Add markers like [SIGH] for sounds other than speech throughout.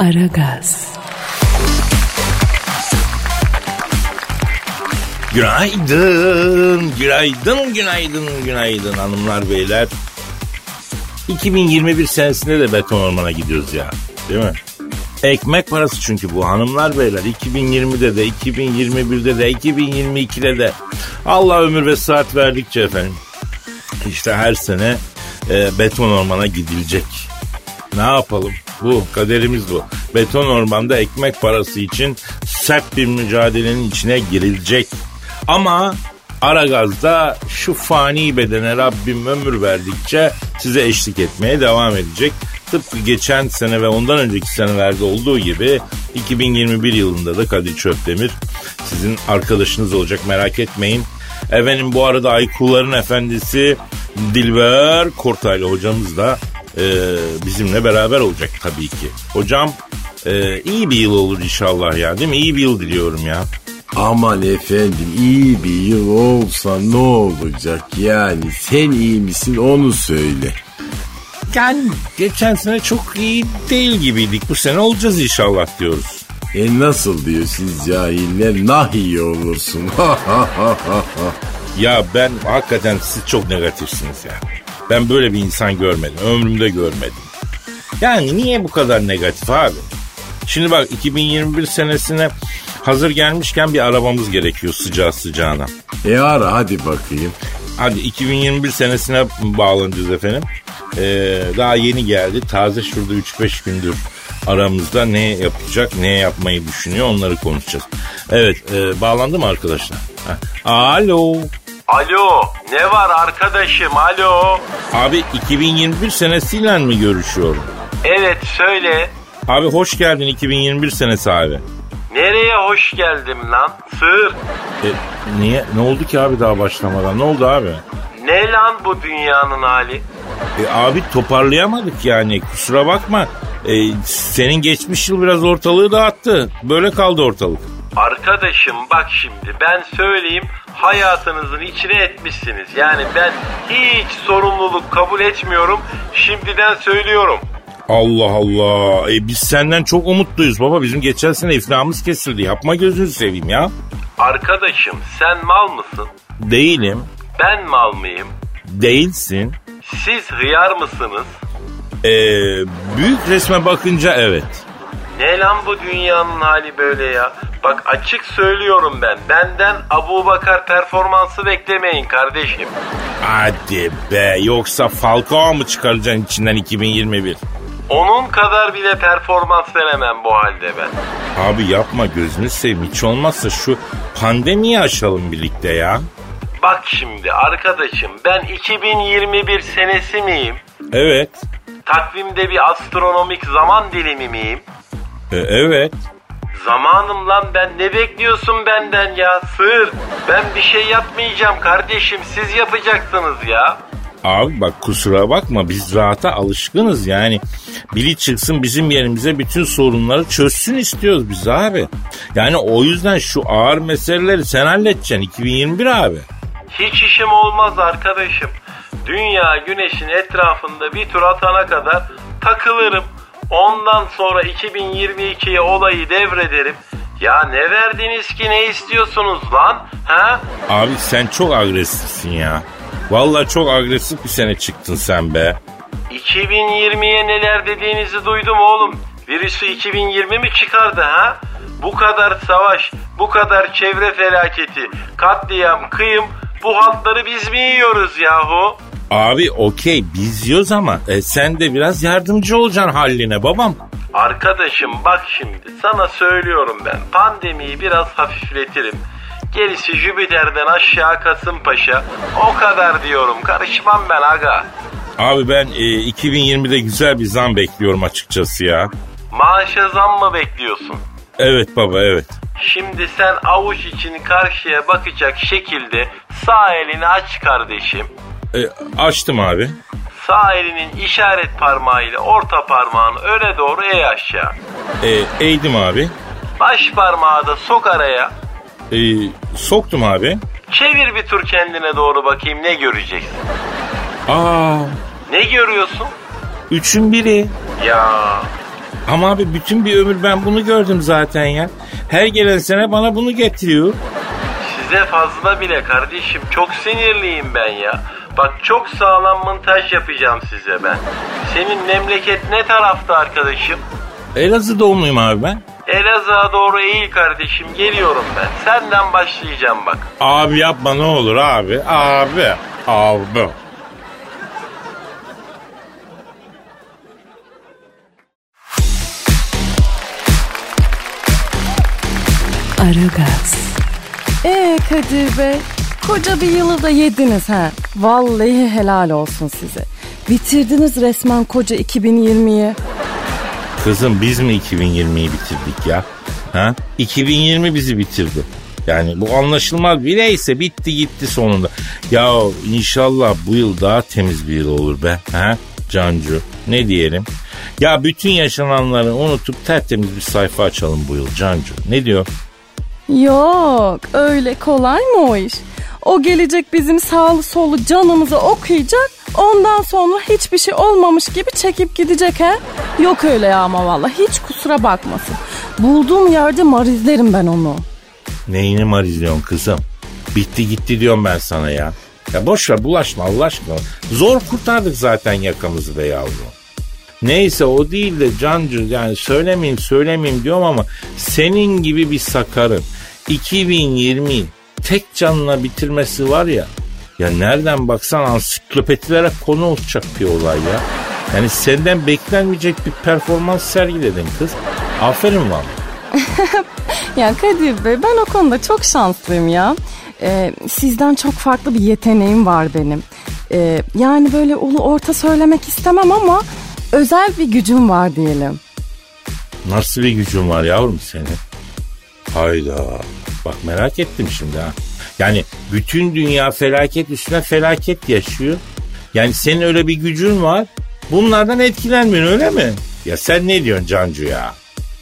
Aragaz. Günaydın, günaydın, günaydın, günaydın hanımlar beyler. 2021 senesinde de beton ormana gidiyoruz ya. Değil mi? Ekmek parası çünkü bu hanımlar beyler. 2020'de de, 2021'de de, 2022'de de. Allah ömür ve saat verdikçe efendim. İşte her sene e, beton ormana gidilecek. Ne yapalım? Bu kaderimiz bu. Beton ormanda ekmek parası için sert bir mücadelenin içine girilecek. Ama Aragaz'da şu fani bedene Rabbim ömür verdikçe size eşlik etmeye devam edecek. Tıpkı geçen sene ve ondan önceki senelerde olduğu gibi 2021 yılında da Kadir Çöpdemir sizin arkadaşınız olacak merak etmeyin. Efendim bu arada Aykuların efendisi Dilber Kortaylı hocamız da e, bizimle beraber olacak tabii ki. Hocam e, iyi bir yıl olur inşallah ya değil mi? İyi bir yıl diliyorum ya. Aman efendim iyi bir yıl olsa ne olacak yani sen iyi misin onu söyle. Yani geçen sene çok iyi değil gibiydik. Bu sene olacağız inşallah diyoruz. E nasıl diyor siz cahiller nah iyi olursun. [LAUGHS] Ya ben hakikaten siz çok negatifsiniz ya. Ben böyle bir insan görmedim. Ömrümde görmedim. Yani niye bu kadar negatif abi? Şimdi bak 2021 senesine hazır gelmişken bir arabamız gerekiyor sıcağı sıcağına. e ara hadi bakayım. Hadi 2021 senesine bağlanacağız efendim. Ee, daha yeni geldi. Taze şurada 3-5 gündür aramızda ne yapacak, ne yapmayı düşünüyor onları konuşacağız. Evet, e, bağlandı mı arkadaşlar? Heh. Alo. Alo ne var arkadaşım alo. Abi 2021 senesiyle mi görüşüyorum? Evet söyle. Abi hoş geldin 2021 senesi abi. Nereye hoş geldim lan sığır. E, niye? Ne oldu ki abi daha başlamadan? Ne oldu abi? Ne lan bu dünyanın hali? E, abi toparlayamadık yani kusura bakma. E, senin geçmiş yıl biraz ortalığı dağıttı. Böyle kaldı ortalık. Arkadaşım bak şimdi ben söyleyeyim hayatınızın içine etmişsiniz. Yani ben hiç sorumluluk kabul etmiyorum. Şimdiden söylüyorum. Allah Allah. E, biz senden çok umutluyuz baba. Bizim geçen sene iflahımız kesildi. Yapma gözünü seveyim ya. Arkadaşım sen mal mısın? Değilim. Ben mal mıyım? Değilsin. Siz hıyar mısınız? E, büyük resme bakınca evet. Ne lan bu dünyanın hali böyle ya? Bak açık söylüyorum ben. Benden Abu Bakar performansı beklemeyin kardeşim. Hadi be yoksa Falcao mu çıkaracaksın içinden 2021? Onun kadar bile performans veremem bu halde ben. Abi yapma gözünü seveyim hiç olmazsa şu pandemiyi aşalım birlikte ya. Bak şimdi arkadaşım ben 2021 senesi miyim? Evet. Takvimde bir astronomik zaman dilimi miyim? E, evet. Zamanım lan ben ne bekliyorsun benden ya sığır? Ben bir şey yapmayacağım kardeşim siz yapacaksınız ya. Abi bak kusura bakma biz rahata alışkınız yani. Biri çıksın bizim yerimize bütün sorunları çözsün istiyoruz biz abi. Yani o yüzden şu ağır meseleleri sen halledeceksin 2021 abi. Hiç işim olmaz arkadaşım. Dünya güneşin etrafında bir tur atana kadar takılırım. Ondan sonra 2022'ye olayı devrederim. Ya ne verdiniz ki ne istiyorsunuz lan? Ha? Abi sen çok agresifsin ya. Vallahi çok agresif bir sene çıktın sen be. 2020'ye neler dediğinizi duydum oğlum. Virüsü 2020 mi çıkardı ha? Bu kadar savaş, bu kadar çevre felaketi, katliam, kıyım bu haltları biz mi yiyoruz yahu? Abi okey biz yiyoruz ama e, sen de biraz yardımcı olacaksın halline babam. Arkadaşım bak şimdi sana söylüyorum ben pandemiyi biraz hafifletirim. Gerisi Jüpiter'den aşağı Kasımpaşa o kadar diyorum karışmam ben aga. Abi ben e, 2020'de güzel bir zam bekliyorum açıkçası ya. Maaşa zam mı bekliyorsun? Evet baba evet. Şimdi sen avuç için karşıya bakacak şekilde sağ elini aç kardeşim. E, açtım abi. Sağ elinin işaret parmağıyla orta parmağını öne doğru eğ aşağı. E, eğdim abi. Baş parmağı da sok araya. E, soktum abi. Çevir bir tur kendine doğru bakayım ne göreceksin. Aa, Ne görüyorsun? üçün biri. Ya Ama abi bütün bir ömür ben bunu gördüm zaten ya. Her gelen sene bana bunu getiriyor. Size fazla bile kardeşim çok sinirliyim ben ya. Bak çok sağlam montaj yapacağım size ben. Senin memleket ne tarafta arkadaşım? Elazığ doğumluyum abi ben. Elazığ'a doğru eğil kardeşim geliyorum ben. Senden başlayacağım bak. Abi yapma ne olur abi. Abi. Abi. Aragaz. Ee Kadir Bey, koca bir yılı da yediniz ha. Vallahi helal olsun size. Bitirdiniz resmen koca 2020'yi. Kızım biz mi 2020'yi bitirdik ya? Ha? 2020 bizi bitirdi. Yani bu anlaşılmaz bileyse bitti gitti sonunda. Ya inşallah bu yıl daha temiz bir yıl olur be. Ha? Cancu ne diyelim? Ya bütün yaşananları unutup tertemiz bir sayfa açalım bu yıl Cancu. Ne diyor? Yok öyle kolay mı o iş? O gelecek bizim sağlı solu canımızı okuyacak. Ondan sonra hiçbir şey olmamış gibi çekip gidecek ha? Yok öyle ya ama valla hiç kusura bakmasın. Bulduğum yerde marizlerim ben onu. Neyini marizliyorsun kızım? Bitti gitti diyorum ben sana ya. Ya boş ver bulaşma Allah aşkına. Zor kurtardık zaten yakamızı be yavrum. Neyse o değil de Cancu yani söylemeyeyim söylemeyeyim diyorum ama senin gibi bir sakarın 2020 tek canına bitirmesi var ya ya nereden baksan ansiklopedilere konu olacak bir olay ya. Yani senden beklenmeyecek bir performans sergiledin kız. Aferin valla. [LAUGHS] Ya Kadir Bey ben o konuda çok şanslıyım ya. Ee, sizden çok farklı bir yeteneğim var benim. Ee, yani böyle ulu orta söylemek istemem ama özel bir gücüm var diyelim. Nasıl bir gücün var yavrum senin? Hayda. Bak merak ettim şimdi ha. Yani bütün dünya felaket üstüne felaket yaşıyor. Yani senin öyle bir gücün var. Bunlardan etkilenmiyorsun öyle mi? Ya sen ne diyorsun Cancu ya?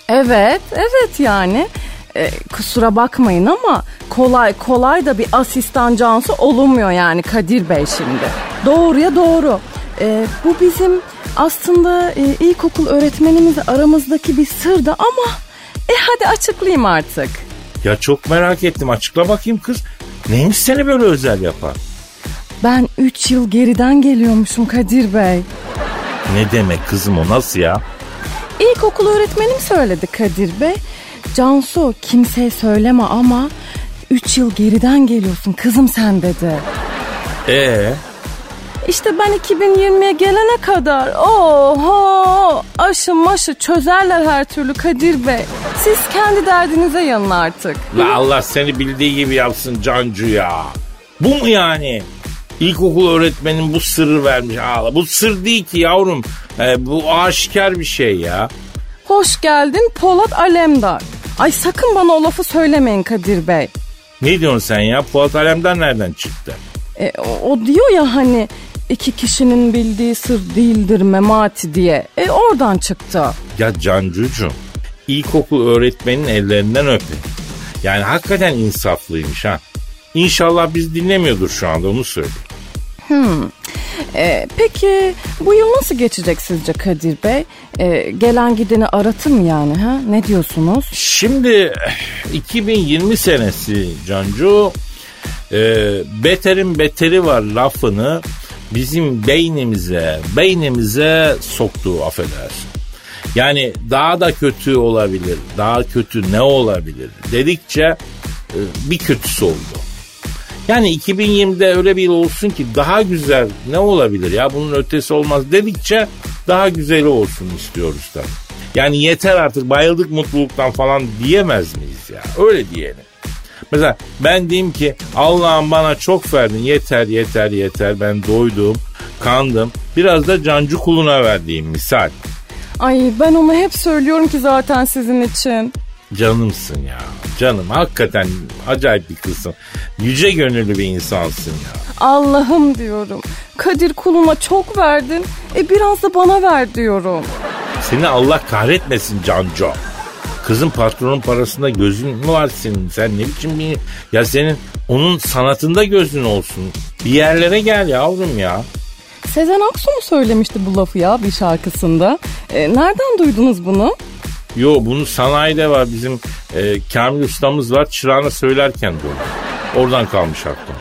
Evet, evet yani. Ee, kusura bakmayın ama kolay kolay da bir asistan cansı olunmuyor yani Kadir Bey şimdi. Doğruya doğru. Ee, bu bizim aslında e, ilkokul öğretmenimizle aramızdaki bir sırdı ama e hadi açıklayayım artık. Ya çok merak ettim açıkla bakayım kız. Neymiş seni böyle özel yapan? Ben 3 yıl geriden geliyormuşum Kadir Bey. Ne demek kızım o nasıl ya? İlkokul öğretmenim söyledi Kadir Bey. Cansu kimseye söyleme ama 3 yıl geriden geliyorsun kızım sen dedi. Ee, İşte ben 2020'ye gelene kadar oho aşı maşı çözerler her türlü Kadir Bey. Siz kendi derdinize yanın artık. la Allah seni bildiği gibi yapsın Cancu ya. Bu mu yani? İlkokul öğretmenin bu sırrı vermiş. Aa, bu sır değil ki yavrum. Ee, bu aşikar bir şey ya. Hoş geldin Polat Alemdar. Ay sakın bana o lafı söylemeyin Kadir Bey. Ne diyorsun sen ya? Fuat Alem'den nereden çıktı? E, o, o diyor ya hani iki kişinin bildiği sır değildir memati diye. E oradan çıktı. Ya Cancucuğum ilkokul öğretmenin ellerinden öpün. Yani hakikaten insaflıymış ha. İnşallah biz dinlemiyordur şu anda onu söyleyeyim. E, peki bu yıl nasıl geçecek sizce Kadir Bey? E, gelen gideni aratır mı yani ha? Ne diyorsunuz? Şimdi 2020 senesi Cancu e, beterin beteri var lafını bizim beynimize beynimize soktu affedersin. Yani daha da kötü olabilir. Daha kötü ne olabilir? Dedikçe e, bir kötüsü oldu. Yani 2020'de öyle bir yıl olsun ki daha güzel ne olabilir ya bunun ötesi olmaz dedikçe daha güzeli olsun istiyoruz da. Yani yeter artık bayıldık mutluluktan falan diyemez miyiz ya? Öyle diyelim. Mesela ben diyeyim ki Allah'ım bana çok verdin yeter yeter yeter ben doydum kandım biraz da cancı kuluna verdiğim misal. Ay ben onu hep söylüyorum ki zaten sizin için. Canımsın ya canım hakikaten acayip bir kızsın. Yüce gönüllü bir insansın ya. Allah'ım diyorum. Kadir kuluma çok verdin. E biraz da bana ver diyorum. Seni Allah kahretmesin Canco. Kızın patronun parasında gözün mü var senin? Sen ne biçim bir... Ya senin onun sanatında gözün olsun. Bir yerlere gel yavrum ya. Sezen Aksu mu söylemişti bu lafı ya bir şarkısında? E, nereden duydunuz bunu? Yo bunu sanayide var bizim e, Kamil ustamız var çırağına söylerken duydum. Oradan kalmış aklım.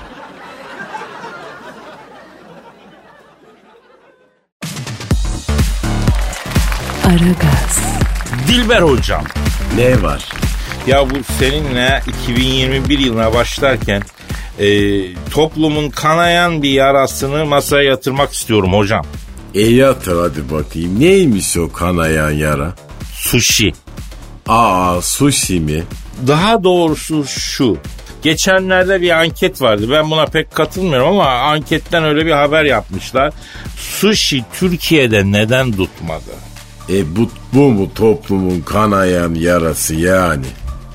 Aragaz. Dilber hocam. Ne var? Ya bu seninle 2021 yılına başlarken e, toplumun kanayan bir yarasını masaya yatırmak istiyorum hocam. E yatır hadi bakayım. Neymiş o kanayan yara? Sushi. Aa sushi mi? Daha doğrusu şu. Geçenlerde bir anket vardı. Ben buna pek katılmıyorum ama anketten öyle bir haber yapmışlar. Sushi Türkiye'de neden tutmadı? E bu, bu mu toplumun kanayan yarası yani?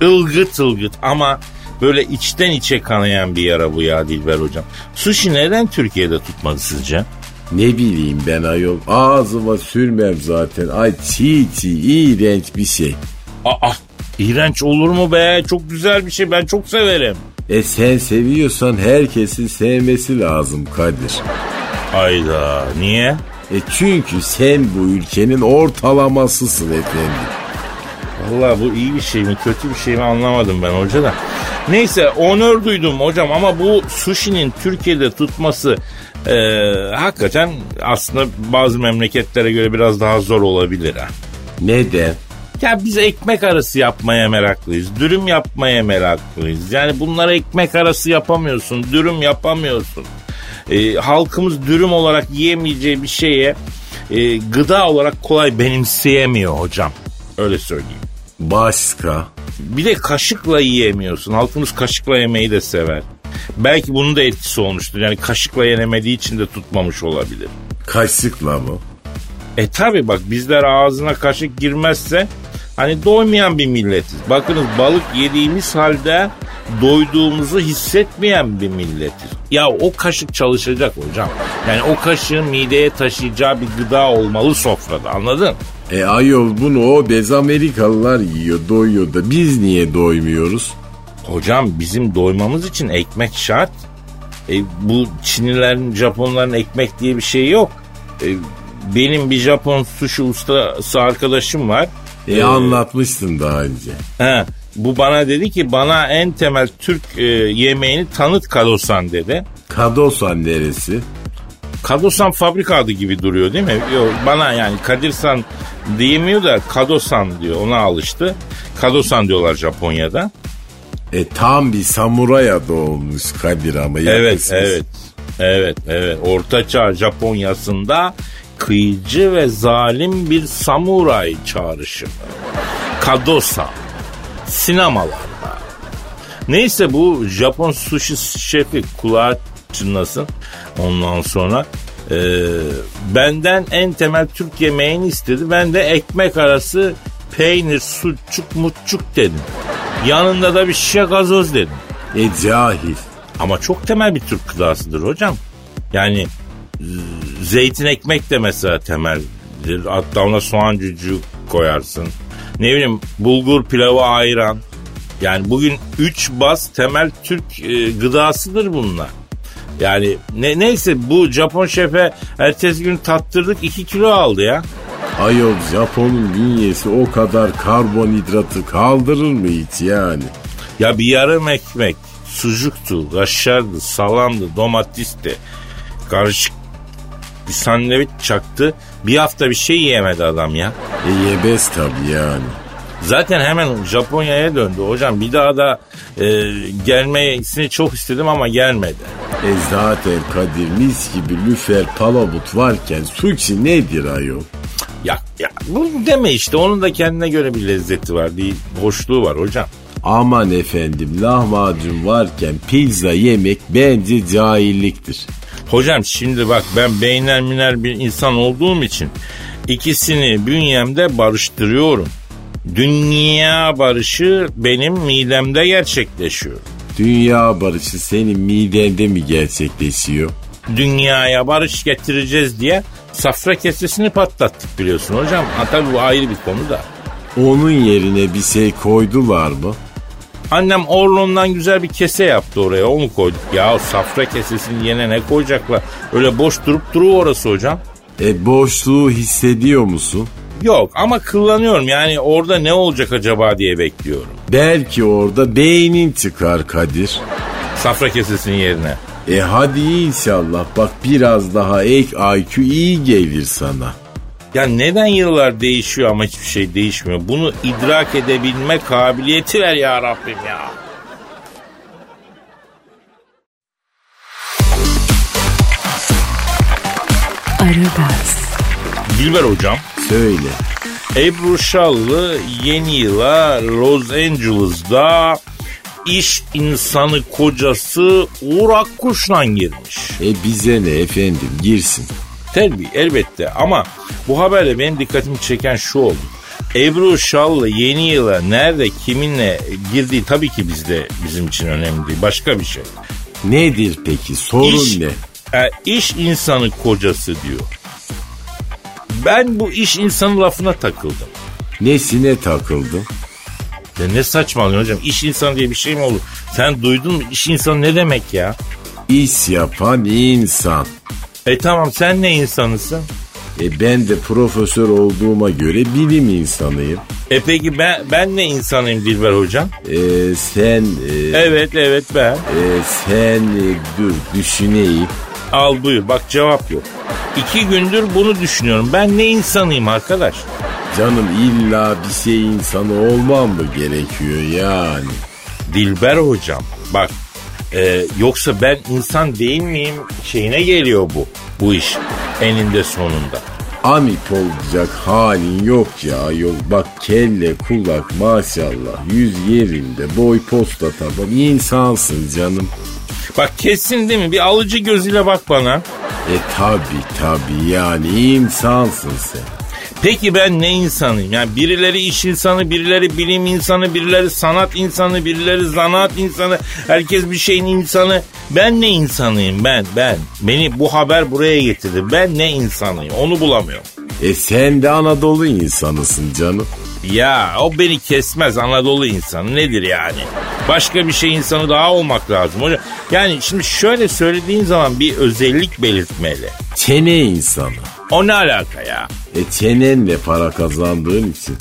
Ilgıt ılgıt ama böyle içten içe kanayan bir yara bu ya Dilber hocam. Sushi neden Türkiye'de tutmadı sizce? Ne bileyim ben ayol ağzıma sürmem zaten. Ay çiğ çiğ iğrenç bir şey. Aa iğrenç olur mu be? Çok güzel bir şey ben çok severim. E sen seviyorsan herkesin sevmesi lazım Kadir. Hayda niye? E çünkü sen bu ülkenin ortalamasısın efendim. Valla bu iyi bir şey mi kötü bir şey mi anlamadım ben hoca da. Neyse onur duydum hocam ama bu sushi'nin Türkiye'de tutması e, hakikaten aslında bazı memleketlere göre biraz daha zor olabilir ha. Neden? Ya biz ekmek arası yapmaya meraklıyız. Dürüm yapmaya meraklıyız. Yani bunlara ekmek arası yapamıyorsun. Dürüm yapamıyorsun. E, halkımız dürüm olarak yiyemeyeceği bir şeye e, gıda olarak kolay benimseyemiyor hocam. Öyle söyleyeyim. Başka? Bir de kaşıkla yiyemiyorsun. Halkımız kaşıkla yemeyi de sever. Belki bunun da etkisi olmuştur. Yani kaşıkla yenemediği için de tutmamış olabilir. Kaşıkla mı? E tabi bak bizler ağzına kaşık girmezse hani doymayan bir milletiz. Bakınız balık yediğimiz halde doyduğumuzu hissetmeyen bir milletiz. Ya o kaşık çalışacak hocam. Yani o kaşığın mideye taşıyacağı bir gıda olmalı sofrada anladın? E ayol bunu o bez Amerikalılar yiyor doyuyor da biz niye doymuyoruz? Hocam bizim doymamız için ekmek şart. E, bu Çinlilerin, Japonların ekmek diye bir şey yok. E, benim bir Japon sushi ustası arkadaşım var. E Ee, anlatmıştın daha önce. He, bu bana dedi ki bana en temel Türk e, yemeğini tanıt Kadosan dedi. Kadosan neresi? Kadosan fabrika adı gibi duruyor değil mi? Yok, bana yani Kadirsan diyemiyor da Kadosan diyor ona alıştı. Kadosan diyorlar Japonya'da. E tam bir samuraya doğmuş Kadir ama Evet, evet. Evet, evet. Ortaçağ Japonyası'nda kıyıcı ve zalim bir samuray çağrışımı. Kadosa. Sinemalarda. Neyse bu Japon sushi şefi kulağı çınlasın. Ondan sonra e, benden en temel Türk yemeğini istedi. Ben de ekmek arası peynir, sucuk, mutçuk dedim. Yanında da bir şişe gazoz dedim. E cahil. Ama çok temel bir Türk gıdasıdır hocam. Yani zeytin ekmek de mesela temeldir. Hatta ona soğan cücüğü koyarsın. Ne bileyim bulgur pilavı ayran. Yani bugün 3 baz temel Türk e, gıdasıdır bunlar. Yani ne, neyse bu Japon şefe ertesi gün tattırdık 2 kilo aldı ya. Ayol Japon'un bünyesi o kadar karbonhidratı kaldırır mı hiç yani? Ya bir yarım ekmek, sucuktu, kaşardı, salamdı, domatesti. Karışık bir sandviç çaktı. Bir hafta bir şey yiyemedi adam ya. E yebes tabii yani. Zaten hemen Japonya'ya döndü hocam. Bir daha da e, gelmesini çok istedim ama gelmedi. E zaten Kadir mis gibi lüfer palamut varken sushi nedir ayol? Ya, ya bu deme işte onun da kendine göre bir lezzeti var. Bir hoşluğu var hocam. Aman efendim lahmacun varken pizza yemek bence cahilliktir. Hocam şimdi bak ben beynel miner bir insan olduğum için ikisini bünyemde barıştırıyorum. Dünya barışı benim midemde gerçekleşiyor. Dünya barışı senin midende mi gerçekleşiyor? Dünyaya barış getireceğiz diye safra kesesini patlattık biliyorsun hocam. Ha tabii bu ayrı bir konu da. Onun yerine bir şey koydular mı? Annem Orlon'dan güzel bir kese yaptı oraya onu koyduk. Ya safra kesesinin yerine ne koyacaklar? Öyle boş durup duruyor orası hocam. E boşluğu hissediyor musun? Yok ama kullanıyorum yani orada ne olacak acaba diye bekliyorum. Belki orada beynin çıkar Kadir. Safra kesesinin yerine. E hadi inşallah bak biraz daha ek IQ iyi gelir sana. Ya neden yıllar değişiyor ama hiçbir şey değişmiyor? Bunu idrak edebilme kabiliyeti ver ya Rabbim ya. Aragaz, Dilber hocam. Söyle. Ebru Şallı yeni yıla Los Angeles'da iş insanı kocası Uğur Akkuş'la girmiş. E bize ne efendim girsin. Tabii elbette ama bu haberde benim dikkatimi çeken şu oldu. Ebru Şallı yeni yıla nerede kiminle girdiği tabii ki bizde bizim için önemli değil. Başka bir şey. Nedir peki sorun İş, ne? e, iş insanı kocası diyor. Ben bu iş insanı lafına takıldım. Nesine takıldın? Ya ne saçmalıyorsun hocam? İş insanı diye bir şey mi olur? Sen duydun mu? İş insanı ne demek ya? İş yapan insan. E tamam sen ne insanısın? E ben de profesör olduğuma göre bilim insanıyım. E peki ben ben ne insanıyım Dilber hocam? E sen e, Evet evet ben. e, sen e, dur düşüneyim. Al buyur bak cevap yok. İki gündür bunu düşünüyorum. Ben ne insanıyım arkadaş? Canım illa bir şey insanı olmam mı gerekiyor yani? Dilber hocam bak e, yoksa ben insan değil miyim şeyine geliyor bu. Bu iş eninde sonunda. Amip olacak halin yok ya yol. Bak kelle kulak maşallah yüz yerinde boy posta taban insansın canım. Bak kesin değil mi? Bir alıcı gözüyle bak bana. E tabi tabi yani insansın sen. Peki ben ne insanıyım? Yani birileri iş insanı, birileri bilim insanı, birileri sanat insanı, birileri zanaat insanı, herkes bir şeyin insanı. Ben ne insanıyım ben, ben. Beni bu haber buraya getirdi. Ben ne insanıyım onu bulamıyorum. E sen de Anadolu insanısın canım. Ya o beni kesmez Anadolu insanı nedir yani? Başka bir şey insanı daha olmak lazım. hocam. Yani şimdi şöyle söylediğin zaman bir özellik belirtmeli. Çene insanı. O ne alaka ya? E çenenle para kazandığın için.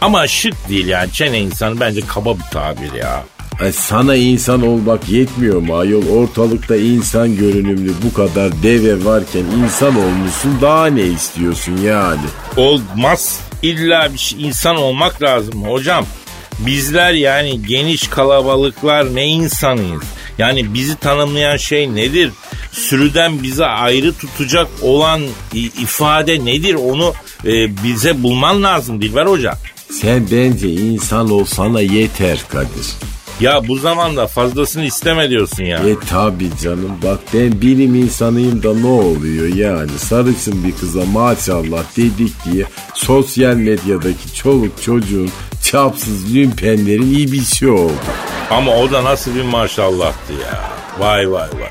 Ama şık değil yani çene insanı bence kaba bir tabir ya. Ay sana insan olmak yetmiyor mu ayol? Ortalıkta insan görünümlü bu kadar deve varken insan olmuşsun daha ne istiyorsun yani? Olmaz. İlla bir şey, insan olmak lazım hocam. Bizler yani geniş kalabalıklar ne insanıyız? Yani bizi tanımlayan şey nedir? Sürüden bize ayrı tutacak olan ifade nedir? Onu e, bize bulman lazım Dilber Hoca. Sen bence insan olsana yeter Kadir. Ya bu zamanda fazlasını isteme diyorsun ya. E tabi canım bak ben bilim insanıyım da ne oluyor yani sarışın bir kıza maşallah dedik diye sosyal medyadaki çoluk çocuğun çapsız lümpenlerin iyi bir şey oldu. Ama o da nasıl bir maşallahtı ya. Vay vay vay.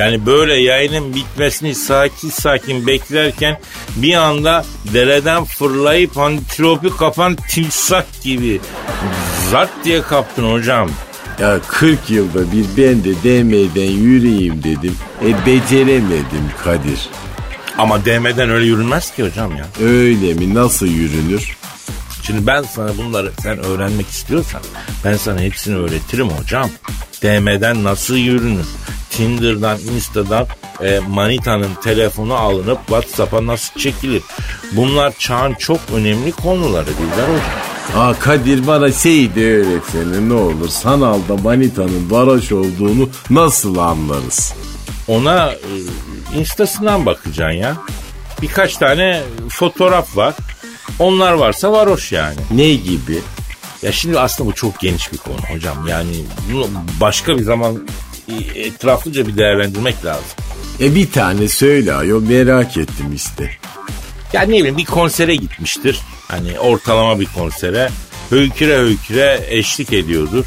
Yani böyle yayının bitmesini sakin sakin beklerken bir anda dereden fırlayıp antilopi kapan timsah gibi zart diye kaptın hocam. Ya 40 yılda bir ben de DM'den yürüyeyim dedim. E beceremedim Kadir. Ama DM'den öyle yürünmez ki hocam ya. Öyle mi nasıl yürünür? Şimdi ben sana bunları sen öğrenmek istiyorsan ben sana hepsini öğretirim hocam. DM'den nasıl yürünür? Tinder'dan, Insta'dan e, Manita'nın telefonu alınıp WhatsApp'a nasıl çekilir? Bunlar çağın çok önemli konuları Dilber hocam. Aa Kadir bana şey de öğretsene ne olur. Sanalda manitanın varoş olduğunu nasıl anlarız? Ona e, instasından bakacaksın ya. Birkaç tane fotoğraf var. Onlar varsa varoş yani. Ne gibi? Ya şimdi aslında bu çok geniş bir konu hocam. Yani bunu başka bir zaman etraflıca bir değerlendirmek lazım. E bir tane söyle ayol merak ettim işte. Ya ne bileyim bir konsere gitmiştir. Hani ortalama bir konsere. Höyküre höyküre eşlik ediyordur.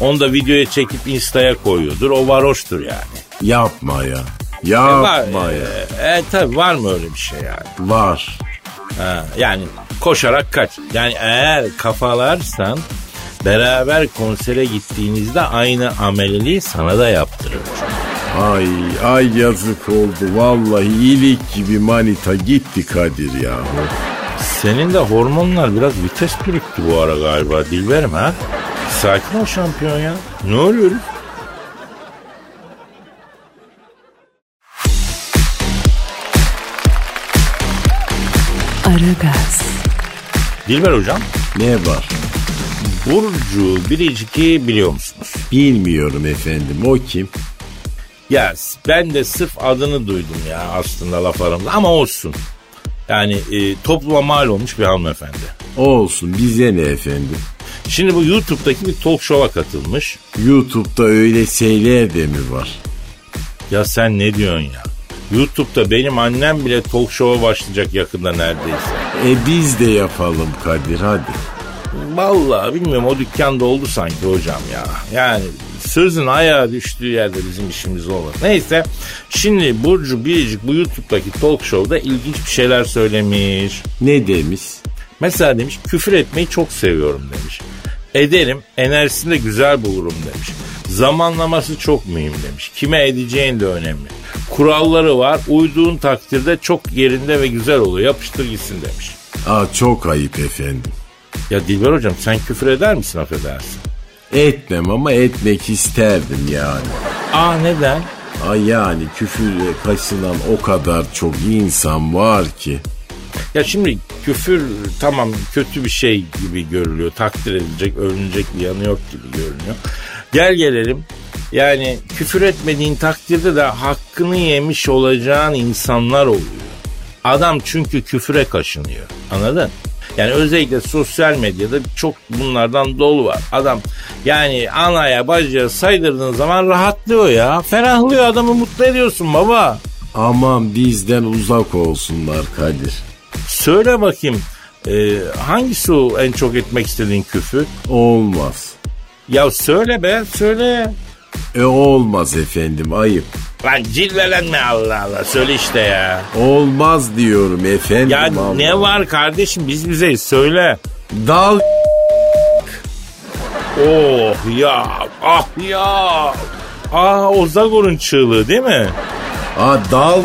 Onu da videoya çekip instaya koyuyordur. O varoştur yani. Yapma ya. E, var, Yapma ya. e, e, tabii var mı öyle bir şey yani? Var. Ha, yani koşarak kaç. Yani eğer kafalarsan beraber konsere gittiğinizde aynı ameliliği sana da yaptırır. Ay ay yazık oldu. Vallahi iyilik gibi manita gitti Kadir yahu. Senin de hormonlar biraz vites birikti bu ara galiba Dilberim ha? Sakin ol şampiyon ya. Ne oluyoruz? Aragaz, Dilber hocam, Ne var? Burcu Biricik'i biliyor musunuz? Bilmiyorum efendim. O kim? Ya ben de sırf adını duydum ya aslında laf aramda ama olsun. Yani e, topluma mal olmuş bir hanımefendi. Olsun bize ne efendim? Şimdi bu YouTube'daki bir talk show'a katılmış. YouTube'da öyle şeyler de mi var? Ya sen ne diyorsun ya? YouTube'da benim annem bile talk show'a başlayacak yakında neredeyse. E biz de yapalım Kadir hadi. Vallahi bilmiyorum o dükkanda oldu sanki hocam ya. Yani sözün ayağa düştüğü yerde bizim işimiz olur. Neyse şimdi Burcu Biricik bu YouTube'daki talk show'da ilginç bir şeyler söylemiş. Ne demiş? Mesela demiş küfür etmeyi çok seviyorum demiş. Ederim enerjisini de güzel bulurum demiş. Zamanlaması çok mühim demiş. Kime edeceğin de önemli. Kuralları var uyduğun takdirde çok yerinde ve güzel oluyor yapıştır gitsin demiş. Aa çok ayıp efendim. Ya Dilber hocam sen küfür eder misin affedersin? Etmem ama etmek isterdim yani. Aa neden? Ay yani küfürle kaşınan o kadar çok insan var ki. Ya şimdi küfür tamam kötü bir şey gibi görülüyor. Takdir edilecek, övünecek bir yanı yok gibi görünüyor. Gel gelelim. Yani küfür etmediğin takdirde de hakkını yemiş olacağın insanlar oluyor. Adam çünkü küfüre kaşınıyor. Anladın? Yani özellikle sosyal medyada çok bunlardan dolu var. Adam yani anaya bacıya saydırdığın zaman rahatlıyor ya. Ferahlıyor adamı mutlu ediyorsun baba. Aman bizden uzak olsunlar Kadir. Söyle bakayım e, hangisi o en çok etmek istediğin küfür? Olmaz. Ya söyle be söyle. E olmaz efendim ayıp. Lan cilvelenme Allah Allah söyle işte ya. Olmaz diyorum efendim. Ya Allah. ne var kardeşim biz bizeyiz söyle. Dal Oh ya ah ya. Ah o Zagor'un çığlığı değil mi? Aa, dal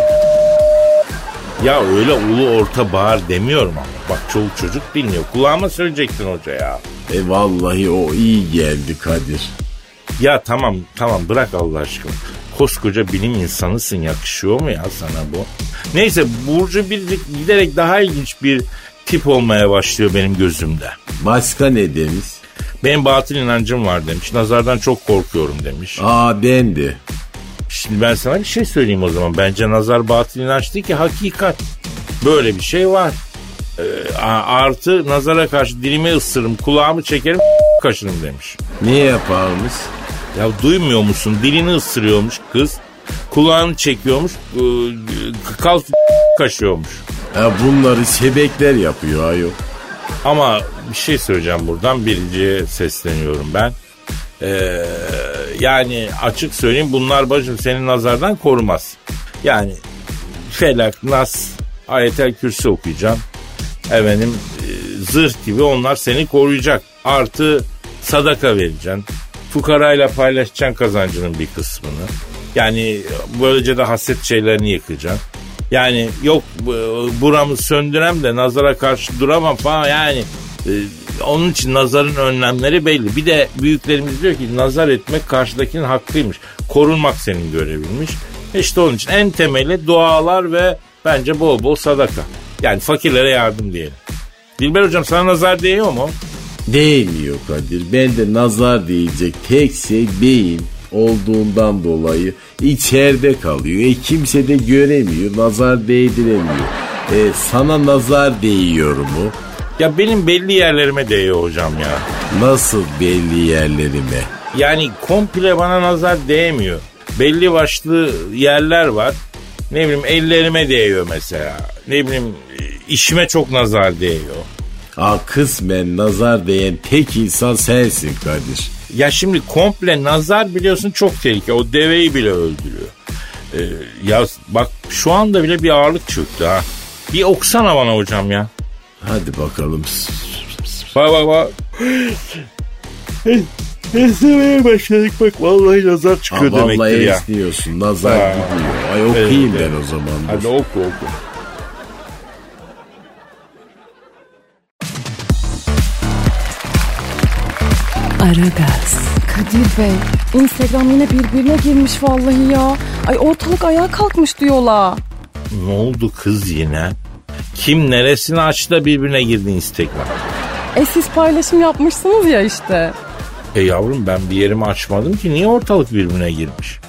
Ya öyle ulu orta bağır demiyorum ama. Bak çoluk çocuk bilmiyor. Kulağıma söyleyecektin hoca ya. E vallahi o iyi geldi Kadir. Ya tamam tamam bırak Allah aşkına. Koskoca bilim insanısın yakışıyor mu ya sana bu? Neyse Burcu bir giderek daha ilginç bir tip olmaya başlıyor benim gözümde. Başka ne demiş? Benim batıl inancım var demiş. Nazardan çok korkuyorum demiş. Aa ben de. Şimdi ben sana bir şey söyleyeyim o zaman. Bence nazar batıl inanç değil ki hakikat. Böyle bir şey var. Ee, artı nazara karşı dilimi ısırırım, kulağımı çekerim, [LAUGHS] kaşırım demiş. Ne yaparmış? Ya duymuyor musun? Dilini ısırıyormuş kız. Kulağını çekiyormuş, e, kalk kaşıyormuş. Ha bunları şebekler yapıyor ayol. Ama bir şey söyleyeceğim buradan. Biriciye sesleniyorum ben. Ee, yani açık söyleyeyim bunlar bacım seni nazardan korumaz. Yani felak, nas, ayetel kürsü okuyacaksın. Efendim e, zırh gibi onlar seni koruyacak. Artı sadaka vereceksin. Fukarayla paylaşacaksın kazancının bir kısmını. Yani böylece de haset şeylerini yıkacaksın. Yani yok bu- buramı söndürem de nazara karşı duramam falan yani e, onun için nazarın önlemleri belli. Bir de büyüklerimiz diyor ki nazar etmek karşıdakinin hakkıymış. Korunmak senin görevinmiş. İşte onun için en temeli dualar ve bence bol bol sadaka. Yani fakirlere yardım diyelim. Dilber hocam sana nazar değiyor mu? Değmiyor Kadir. Ben de nazar diyecek tek şey beyin olduğundan dolayı içeride kalıyor. E kimse de göremiyor. Nazar değdiremiyor. E, sana nazar değiyor mu? Ya benim belli yerlerime değiyor hocam ya. Nasıl belli yerlerime? Yani komple bana nazar değmiyor. Belli başlı yerler var. Ne bileyim ellerime değiyor mesela. Ne bileyim işime çok nazar değiyor. Aa, kısmen nazar değen tek insan sensin Kadir. Ya şimdi komple nazar biliyorsun çok tehlike. O deveyi bile öldürüyor. Ee, ya bak şu anda bile bir ağırlık çöktü ha. Bir oksana bana hocam ya. Hadi bakalım. Bak bak bak. Esnemeye başladık bak vallahi nazar çıkıyor vallahi demektir ya. esniyorsun. Nazar Ha. gidiyor. Ay okuyayım Evet, ben o zaman. Hadi oku oku. Aragaz, Kadir Bey, Instagram yine birbirine girmiş vallahi ya. Ay ortalık ayağa kalkmış diyorlar. Ne oldu kız yine? Kim neresini açtı da birbirine girdi Instagram? E siz paylaşım yapmışsınız ya işte. E yavrum ben bir yerimi açmadım ki niye ortalık birbirine girmiş?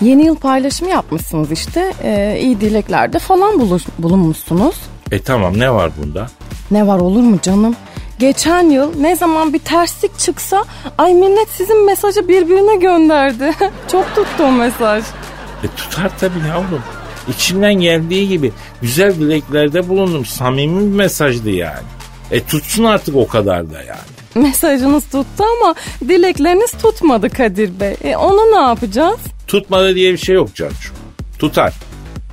Yeni yıl paylaşımı yapmışsınız işte. E, iyi dileklerde falan buluş, bulunmuşsunuz. E tamam ne var bunda? Ne var olur mu canım? Geçen yıl ne zaman bir terslik çıksa ay millet sizin mesajı birbirine gönderdi. [LAUGHS] Çok tuttu o mesaj. E tutar tabii yavrum. İçimden geldiği gibi güzel dileklerde bulundum. Samimi bir mesajdı yani. E tutsun artık o kadar da yani. Mesajınız tuttu ama dilekleriniz tutmadı Kadir Bey. E, onu ne yapacağız? Tutmadı diye bir şey yok Cancu. Tutar.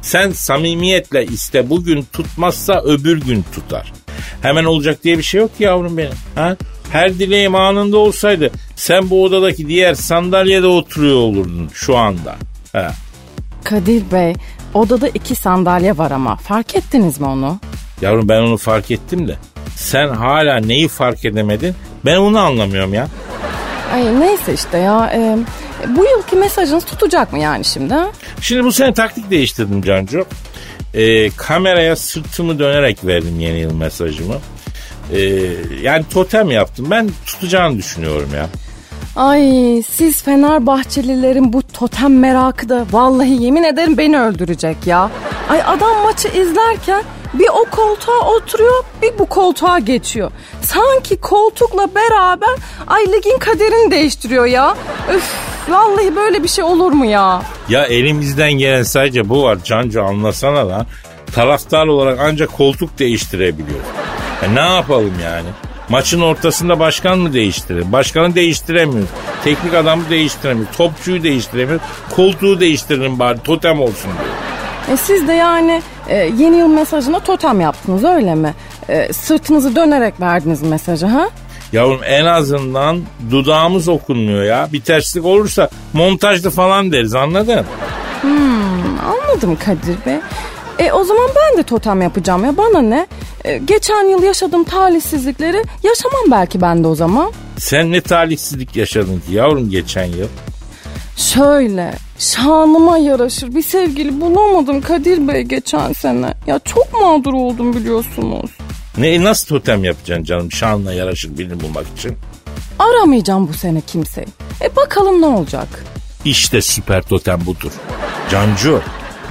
Sen samimiyetle iste bugün tutmazsa öbür gün tutar. Hemen olacak diye bir şey yok ki yavrum benim. Ha? Her dileğim anında olsaydı sen bu odadaki diğer sandalyede oturuyor olurdun şu anda. Ha. Kadir Bey odada iki sandalye var ama fark ettiniz mi onu? Yavrum ben onu fark ettim de sen hala neyi fark edemedin ben onu anlamıyorum ya. Ay neyse işte ya. e, bu yılki mesajınız tutacak mı yani şimdi? Şimdi bu sene taktik değiştirdim Cancu. Ee, kameraya sırtımı dönerek verdim yeni yıl mesajımı. Ee, yani totem yaptım. Ben tutacağını düşünüyorum ya. Ay siz Fenerbahçelilerin bu totem merakı da vallahi yemin ederim beni öldürecek ya. Ay adam maçı izlerken bir o koltuğa oturuyor bir bu koltuğa geçiyor. Sanki koltukla beraber ay ligin kaderini değiştiriyor ya. Üf vallahi böyle bir şey olur mu ya? Ya elimizden gelen sadece bu var Cancu anlasana lan. Taraftar olarak ancak koltuk değiştirebiliyoruz. E ne yapalım yani? Maçın ortasında başkan mı değiştirir? Başkanı değiştiremiyoruz. Teknik adamı değiştiremiyoruz. Topçuyu değiştiremiyoruz. Koltuğu değiştirelim bari totem olsun diyor. E siz de yani e, yeni yıl mesajına totem yaptınız öyle mi? E, sırtınızı dönerek verdiniz mesajı ha? Yavrum en azından dudağımız okunmuyor ya. Bir terslik olursa montajlı falan deriz anladın? Anladım Kadir Bey. E o zaman ben de totem yapacağım ya bana ne? E, geçen yıl yaşadığım talihsizlikleri yaşamam belki ben de o zaman. Sen ne talihsizlik yaşadın ki yavrum geçen yıl? Şöyle şanıma yaraşır bir sevgili bulamadım Kadir Bey geçen sene. Ya çok mağdur oldum biliyorsunuz. Ne nasıl totem yapacaksın canım şanla yaraşır birini bulmak için? Aramayacağım bu sene kimseyi. E bakalım ne olacak? İşte süper totem budur. Cancu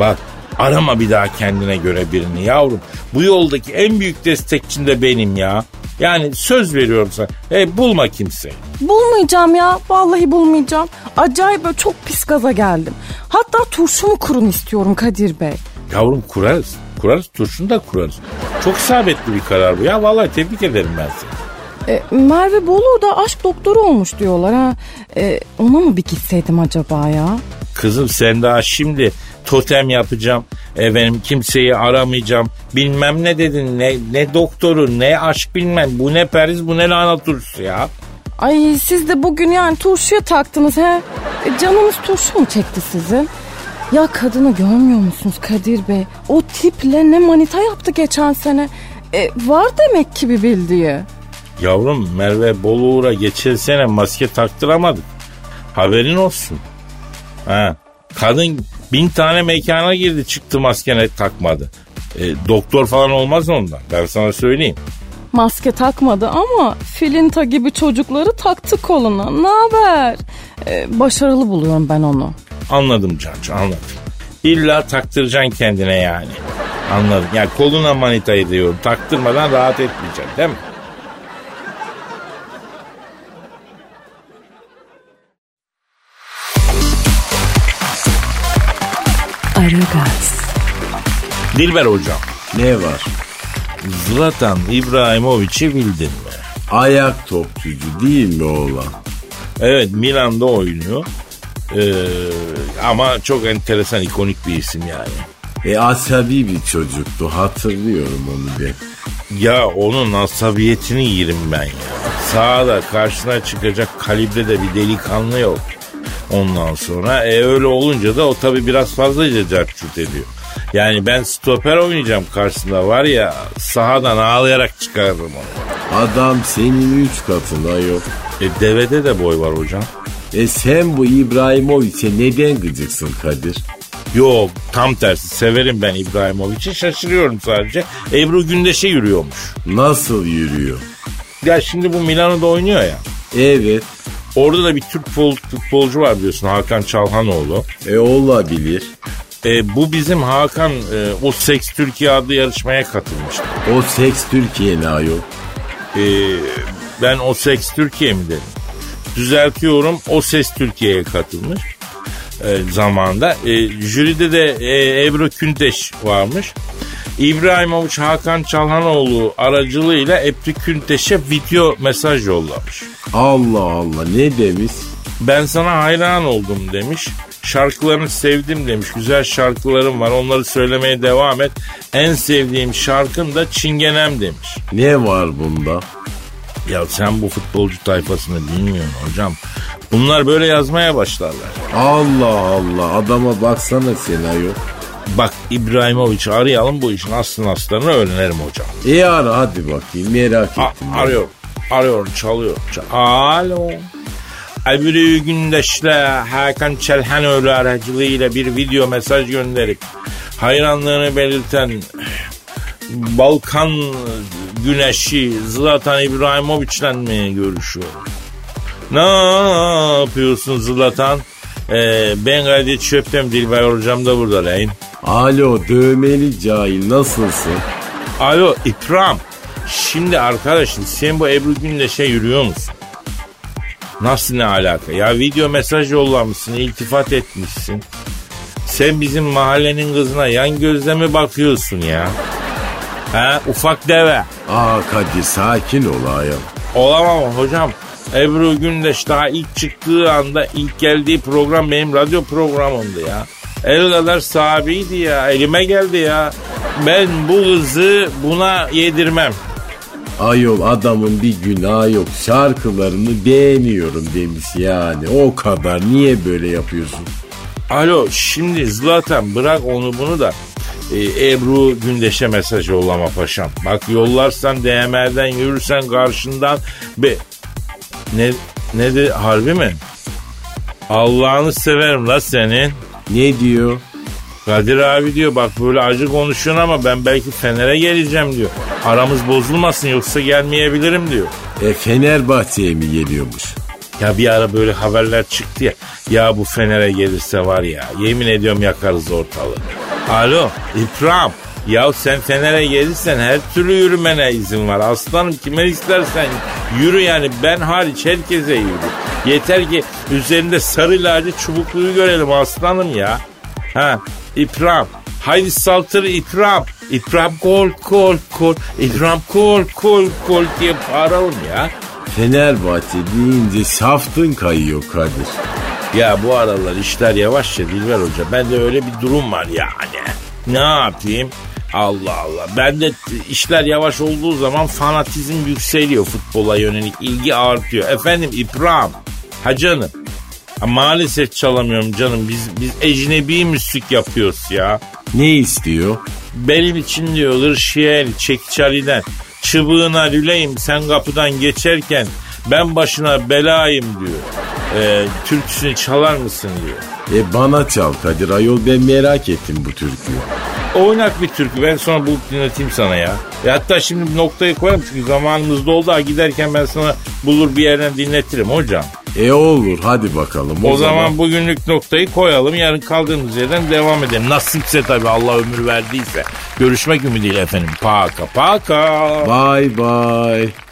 bak arama bir daha kendine göre birini yavrum. Bu yoldaki en büyük destekçin de benim ya. Yani söz veriyorum sana. E, bulma kimseyi. Bulmayacağım ya. Vallahi bulmayacağım. Acayip böyle çok pis gaza geldim. Hatta turşumu kurun istiyorum Kadir Bey. Yavrum kurarız. Kurarız turşunu da kurarız. Çok isabetli bir karar bu ya. Vallahi tebrik ederim ben seni. E, Merve Bolu da aşk doktoru olmuş diyorlar ha. E, ona mı bir gitseydim acaba ya? Kızım sen daha şimdi totem yapacağım. Efendim kimseyi aramayacağım. Bilmem ne dedin. Ne, ne doktoru ne aşk bilmem. Bu ne periz bu ne lahana turşusu ya. Ay siz de bugün yani turşuya taktınız he. E, canınız turşu mu çekti sizin? Ya kadını görmüyor musunuz Kadir Bey? O tiple ne manita yaptı geçen sene. E, var demek ki bir bildiği. Yavrum Merve Boluğur'a geçen sene maske taktıramadık. Haberin olsun. Ha, kadın bin tane mekana girdi çıktı maskene takmadı. E, doktor falan olmaz ondan ben sana söyleyeyim. Maske takmadı ama filinta gibi çocukları taktı koluna. Ne haber? E, başarılı buluyorum ben onu. Anladım Cancu anladım. İlla taktıracaksın kendine yani. Anladım. Yani koluna manitayı diyorum. Taktırmadan rahat etmeyeceksin değil mi? Aragaz, Dilber hocam. Ne var? Zlatan İbrahimovic'i bildin mi? Ayak topçucu değil mi oğlan? Evet Milan'da oynuyor. Ee, ama çok enteresan ikonik bir isim yani. E asabi bir çocuktu hatırlıyorum onu ben. Ya onun asabiyetini yerim ben ya. Sağda karşına çıkacak kalibrede bir delikanlı yok. Ondan sonra e, öyle olunca da o tabii biraz fazlaca carçurt ediyor. Yani ben stoper oynayacağım karşısında var ya sahadan ağlayarak çıkarırım onu. Adam senin üç katında yok. E devede de boy var hocam. E sen bu İbrahimovic'e neden gıcıksın Kadir? Yok tam tersi severim ben İbrahimovic'i şaşırıyorum sadece. Ebru Gündeş'e yürüyormuş. Nasıl yürüyor? Ya şimdi bu Milano'da oynuyor ya. Evet. Orada da bir Türk futbol- futbolcu var biliyorsun Hakan Çalhanoğlu. E olabilir. E, bu bizim Hakan e, o Seks Türkiye adlı yarışmaya katılmıştı. O seks Türkiye ne ayol? E, ben o Seks Türkiye mi dedim? Düzeltiyorum o Ses Türkiye'ye katılmış e, zamanda. E, jüride de e, Ebru Künteş varmış. İbrahimovic Hakan Çalhanoğlu aracılığıyla Ebru Künteş'e video mesaj yollamış. Allah Allah ne demiş? Ben sana hayran oldum demiş. Şarkılarını sevdim demiş. Güzel şarkılarım var. Onları söylemeye devam et. En sevdiğim şarkın da Çingenem demiş. Ne var bunda? Ya sen bu futbolcu tayfasını bilmiyorsun hocam. Bunlar böyle yazmaya başlarlar. Allah Allah adama baksana sen ayol. Bak İbrahimovic'i arayalım bu işin aslını aslarını öğrenelim hocam. E ara hadi bakayım merak A- ettim. arıyorum. Arıyorum çalıyor. Çal- Alo. Ebru Gündeş'le Hakan Çelhanoğlu aracılığıyla bir video mesaj gönderip hayranlığını belirten Balkan güneşi Zlatan İbrahimovic'le mi görüşüyor? Ne yapıyorsun Zlatan? Ee, ben gayet çöptem Dilber hocam da burada lan. Alo dövmeli cahil nasılsın? Alo İkram. Şimdi arkadaşım sen bu Ebru Gündeş'e yürüyor musun? Nasıl ne alaka? Ya video mesaj yollamışsın, iltifat etmişsin. Sen bizim mahallenin kızına yan gözle mi bakıyorsun ya? Ha ufak deve. Aa Kadir sakin ol ayol. Olamam hocam. Ebru Gündeş daha ilk çıktığı anda ilk geldiği program benim radyo programımdı ya. El kadar sahibiydi ya. Elime geldi ya. Ben bu kızı buna yedirmem. Ayol adamın bir günahı yok. Şarkılarını beğeniyorum demiş yani. O kadar niye böyle yapıyorsun? Alo şimdi Zlatan bırak onu bunu da e, Ebru Gündeş'e mesaj yollama paşam. Bak yollarsan DM'den yürürsen karşından be ne ne de harbi mi? Allah'ını severim la senin. Ne diyor? Kadir abi diyor bak böyle acı konuşuyorsun ama ben belki Fener'e geleceğim diyor. Aramız bozulmasın yoksa gelmeyebilirim diyor. E Fenerbahçe'ye mi geliyormuş? Ya bir ara böyle haberler çıktı ya. Ya bu Fener'e gelirse var ya yemin ediyorum yakarız ortalığı. Alo İkram. Ya sen Fener'e gelirsen her türlü yürümene izin var. Aslanım kime istersen yürü yani ben hariç herkese yürü. Yeter ki üzerinde sarı lacı çubukluyu görelim aslanım ya. Ha İkram. Haydi saltır İkram. İkram kol kol kol. İkram kol kol kol diye bağıralım ya. Fenerbahçe deyince şaftın kayıyor Kadir. Ya bu aralar işler yavaş ya Dilber Hoca. Bende öyle bir durum var yani. Ne yapayım? Allah Allah. Bende işler yavaş olduğu zaman fanatizm yükseliyor futbola yönelik. ilgi artıyor. Efendim İbrahim. Ha canım. Ha, maalesef çalamıyorum canım. Biz biz ecnebi müzik yapıyoruz ya. Ne istiyor? Benim için diyor Irşiyel Çekiçali'den çıbığına lüleyim sen kapıdan geçerken ben başına belayım diyor. Ee, türküsünü çalar mısın diyor. E bana çal Kadir ayol ben merak ettim bu türküyü. Oynak bir türkü ben sonra bulup dinleteyim sana ya. E hatta şimdi noktayı koyalım çünkü zamanımız doldu. Ha, giderken ben sana bulur bir yerden dinletirim hocam. E olur hadi bakalım. O, zaman, bugünlük noktayı koyalım. Yarın kaldığımız yerden devam edelim. Nasipse tabii Allah ömür verdiyse. Görüşmek ümidiyle efendim. Paka paka. Bye bye.